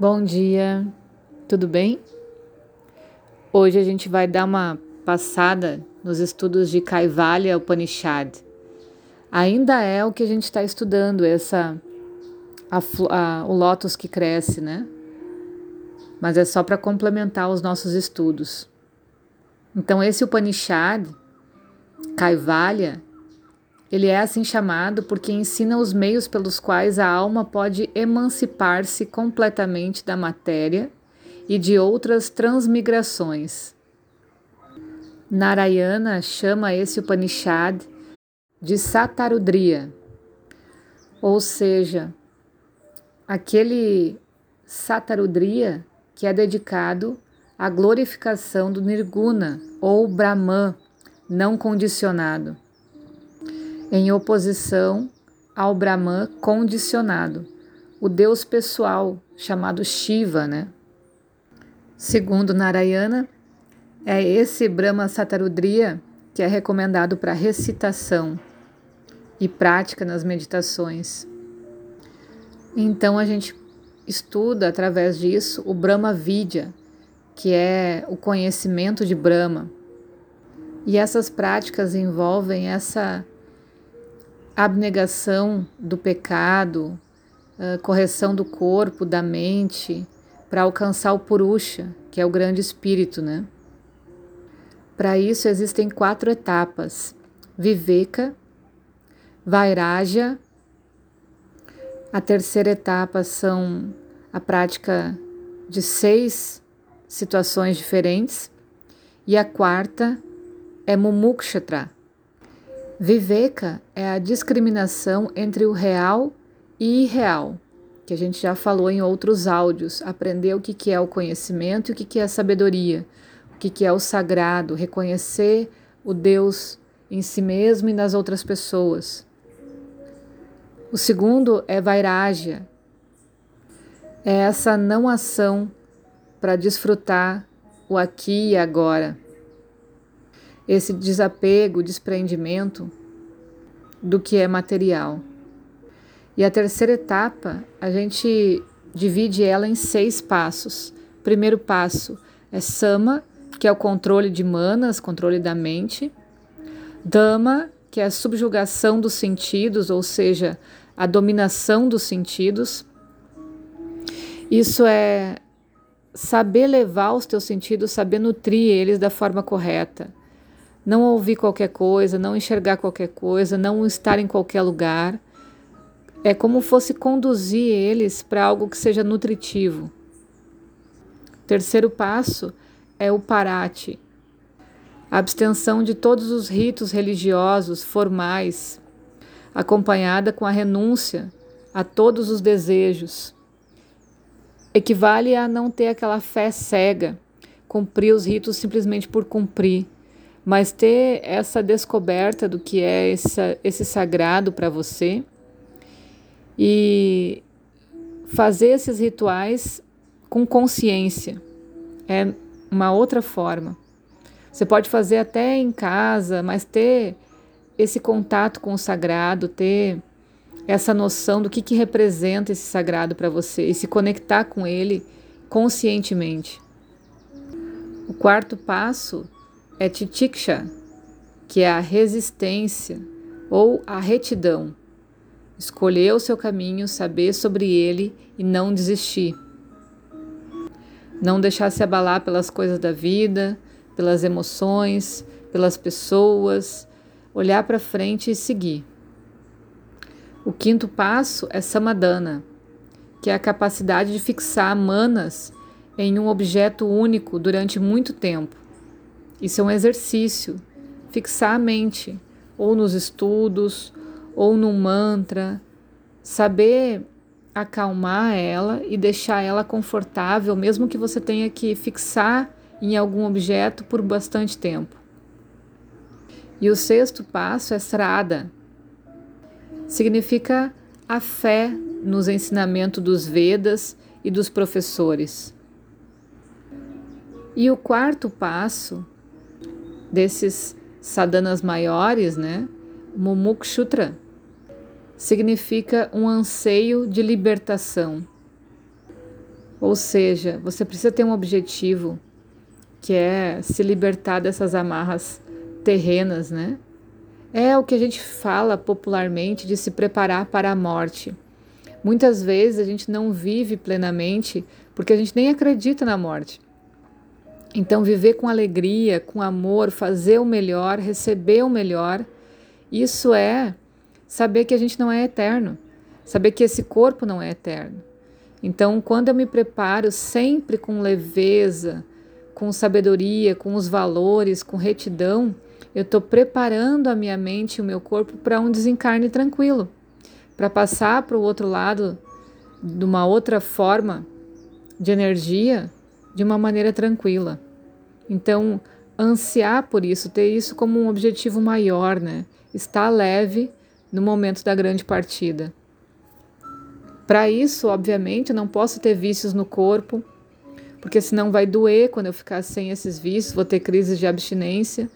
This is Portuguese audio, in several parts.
Bom dia, tudo bem? Hoje a gente vai dar uma passada nos estudos de Kaivalya Upanishad. Ainda é o que a gente está estudando, essa a, a, o lótus que cresce, né? Mas é só para complementar os nossos estudos. Então esse Upanishad, Kaivalya, ele é assim chamado porque ensina os meios pelos quais a alma pode emancipar-se completamente da matéria e de outras transmigrações. Narayana chama esse Upanishad de Satarudriya, ou seja, aquele Satarudriya que é dedicado à glorificação do Nirguna ou Brahman não condicionado em oposição ao Brahman condicionado, o deus pessoal chamado Shiva, né? Segundo Narayana, é esse Brahma Satarudriya que é recomendado para recitação e prática nas meditações. Então a gente estuda através disso o Brahma Vidya, que é o conhecimento de Brahma. E essas práticas envolvem essa abnegação do pecado, correção do corpo, da mente, para alcançar o Purusha, que é o grande espírito, né? Para isso existem quatro etapas: Viveka, Vairaja. A terceira etapa são a prática de seis situações diferentes. E a quarta é Mumukshatra, Viveka é a discriminação entre o real e irreal, que a gente já falou em outros áudios. Aprender o que é o conhecimento e o que é a sabedoria, o que é o sagrado, reconhecer o Deus em si mesmo e nas outras pessoas. O segundo é Vairagya, é essa não ação para desfrutar o aqui e agora esse desapego, desprendimento do que é material. E a terceira etapa, a gente divide ela em seis passos. primeiro passo é Sama, que é o controle de manas, controle da mente. Dama, que é a subjugação dos sentidos, ou seja, a dominação dos sentidos. Isso é saber levar os teus sentidos, saber nutrir eles da forma correta não ouvir qualquer coisa, não enxergar qualquer coisa, não estar em qualquer lugar. É como fosse conduzir eles para algo que seja nutritivo. Terceiro passo é o parate, a abstenção de todos os ritos religiosos formais, acompanhada com a renúncia a todos os desejos. Equivale a não ter aquela fé cega, cumprir os ritos simplesmente por cumprir mas ter essa descoberta do que é esse, esse sagrado para você e fazer esses rituais com consciência é uma outra forma. Você pode fazer até em casa, mas ter esse contato com o sagrado, ter essa noção do que, que representa esse sagrado para você e se conectar com ele conscientemente. O quarto passo é titiksha, que é a resistência ou a retidão. Escolher o seu caminho, saber sobre ele e não desistir. Não deixar se abalar pelas coisas da vida, pelas emoções, pelas pessoas, olhar para frente e seguir. O quinto passo é samadana, que é a capacidade de fixar manas em um objeto único durante muito tempo. Isso é um exercício. Fixar a mente, ou nos estudos, ou num mantra, saber acalmar ela e deixar ela confortável, mesmo que você tenha que fixar em algum objeto por bastante tempo. E o sexto passo é Srada. Significa a fé nos ensinamentos dos Vedas e dos professores. E o quarto passo desses sadanas maiores, né? Mumukshutra significa um anseio de libertação. Ou seja, você precisa ter um objetivo que é se libertar dessas amarras terrenas, né? É o que a gente fala popularmente de se preparar para a morte. Muitas vezes a gente não vive plenamente porque a gente nem acredita na morte. Então, viver com alegria, com amor, fazer o melhor, receber o melhor, isso é saber que a gente não é eterno, saber que esse corpo não é eterno. Então, quando eu me preparo sempre com leveza, com sabedoria, com os valores, com retidão, eu estou preparando a minha mente e o meu corpo para um desencarne tranquilo, para passar para o outro lado de uma outra forma de energia de uma maneira tranquila. Então, ansiar por isso, ter isso como um objetivo maior, né? Estar leve no momento da grande partida. Para isso, obviamente, eu não posso ter vícios no corpo, porque senão vai doer quando eu ficar sem esses vícios, vou ter crises de abstinência.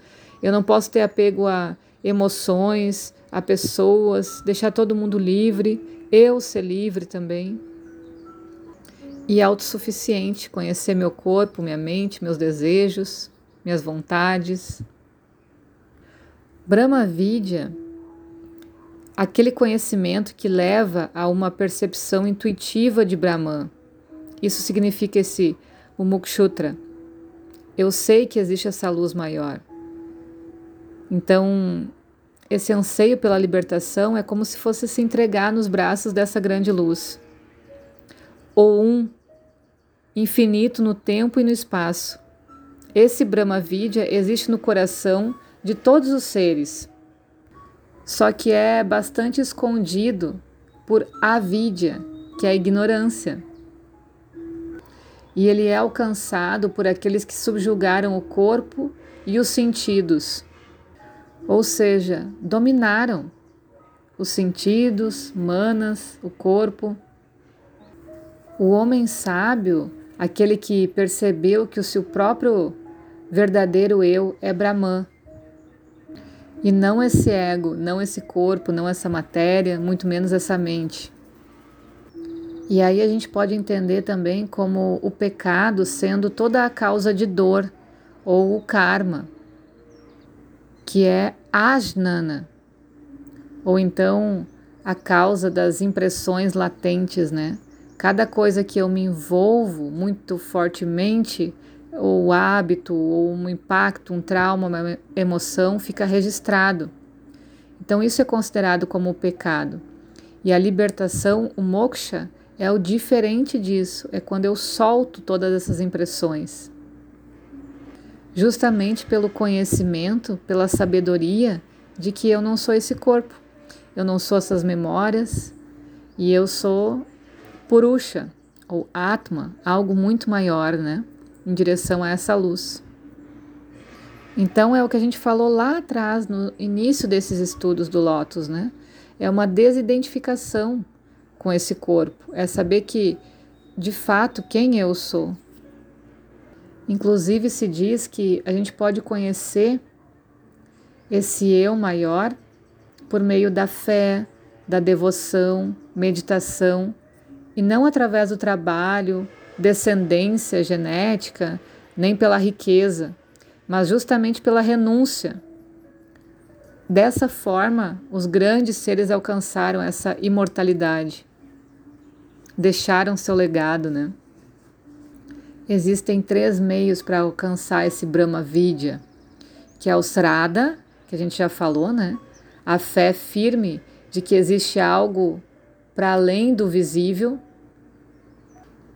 Eu não posso ter apego a emoções, a pessoas, deixar todo mundo livre, eu ser livre também. E autossuficiente, conhecer meu corpo, minha mente, meus desejos, minhas vontades. Brahma Vidya, aquele conhecimento que leva a uma percepção intuitiva de Brahman. Isso significa esse o Mukshutra. Eu sei que existe essa luz maior. Então, esse anseio pela libertação é como se fosse se entregar nos braços dessa grande luz. Ou um infinito no tempo e no espaço. Esse Brahma Vidya existe no coração de todos os seres, só que é bastante escondido por avidya, que é a ignorância. E ele é alcançado por aqueles que subjugaram o corpo e os sentidos ou seja, dominaram os sentidos, manas, o corpo. O homem sábio, aquele que percebeu que o seu próprio verdadeiro eu é Brahman, e não esse ego, não esse corpo, não essa matéria, muito menos essa mente. E aí a gente pode entender também como o pecado sendo toda a causa de dor ou o karma que é ajnana, ou então a causa das impressões latentes, né? Cada coisa que eu me envolvo muito fortemente, ou hábito, ou um impacto, um trauma, uma emoção, fica registrado. Então, isso é considerado como pecado. E a libertação, o moksha, é o diferente disso, é quando eu solto todas essas impressões justamente pelo conhecimento, pela sabedoria de que eu não sou esse corpo, eu não sou essas memórias e eu sou Purusha ou Atma, algo muito maior, né? Em direção a essa luz. Então é o que a gente falou lá atrás, no início desses estudos do Lotus, né? É uma desidentificação com esse corpo, é saber que de fato quem eu sou, Inclusive, se diz que a gente pode conhecer esse eu maior por meio da fé, da devoção, meditação, e não através do trabalho, descendência genética, nem pela riqueza, mas justamente pela renúncia. Dessa forma, os grandes seres alcançaram essa imortalidade, deixaram seu legado, né? Existem três meios para alcançar esse Brahma Vidya, que é o Srada, que a gente já falou, né? A fé firme de que existe algo para além do visível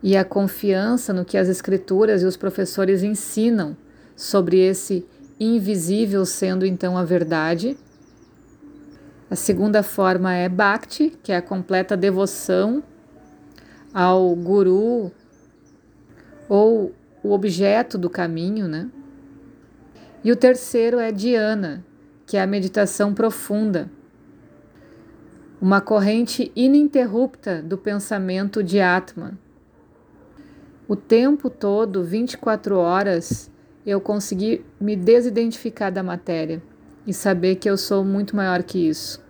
e a confiança no que as escrituras e os professores ensinam sobre esse invisível sendo então a verdade. A segunda forma é Bhakti, que é a completa devoção ao guru ou o objeto do caminho, né? E o terceiro é Dhyana, que é a meditação profunda, uma corrente ininterrupta do pensamento de Atman. O tempo todo, 24 horas, eu consegui me desidentificar da matéria e saber que eu sou muito maior que isso.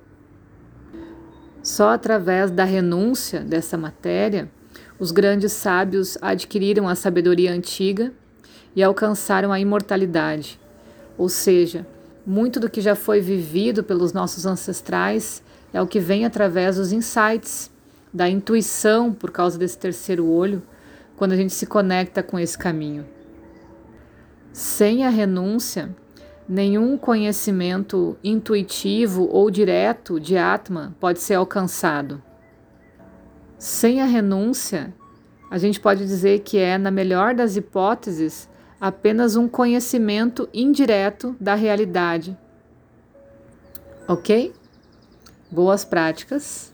Só através da renúncia dessa matéria Os grandes sábios adquiriram a sabedoria antiga e alcançaram a imortalidade. Ou seja, muito do que já foi vivido pelos nossos ancestrais é o que vem através dos insights, da intuição por causa desse terceiro olho, quando a gente se conecta com esse caminho. Sem a renúncia, nenhum conhecimento intuitivo ou direto de Atma pode ser alcançado. Sem a renúncia, a gente pode dizer que é, na melhor das hipóteses, apenas um conhecimento indireto da realidade. Ok? Boas práticas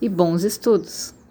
e bons estudos!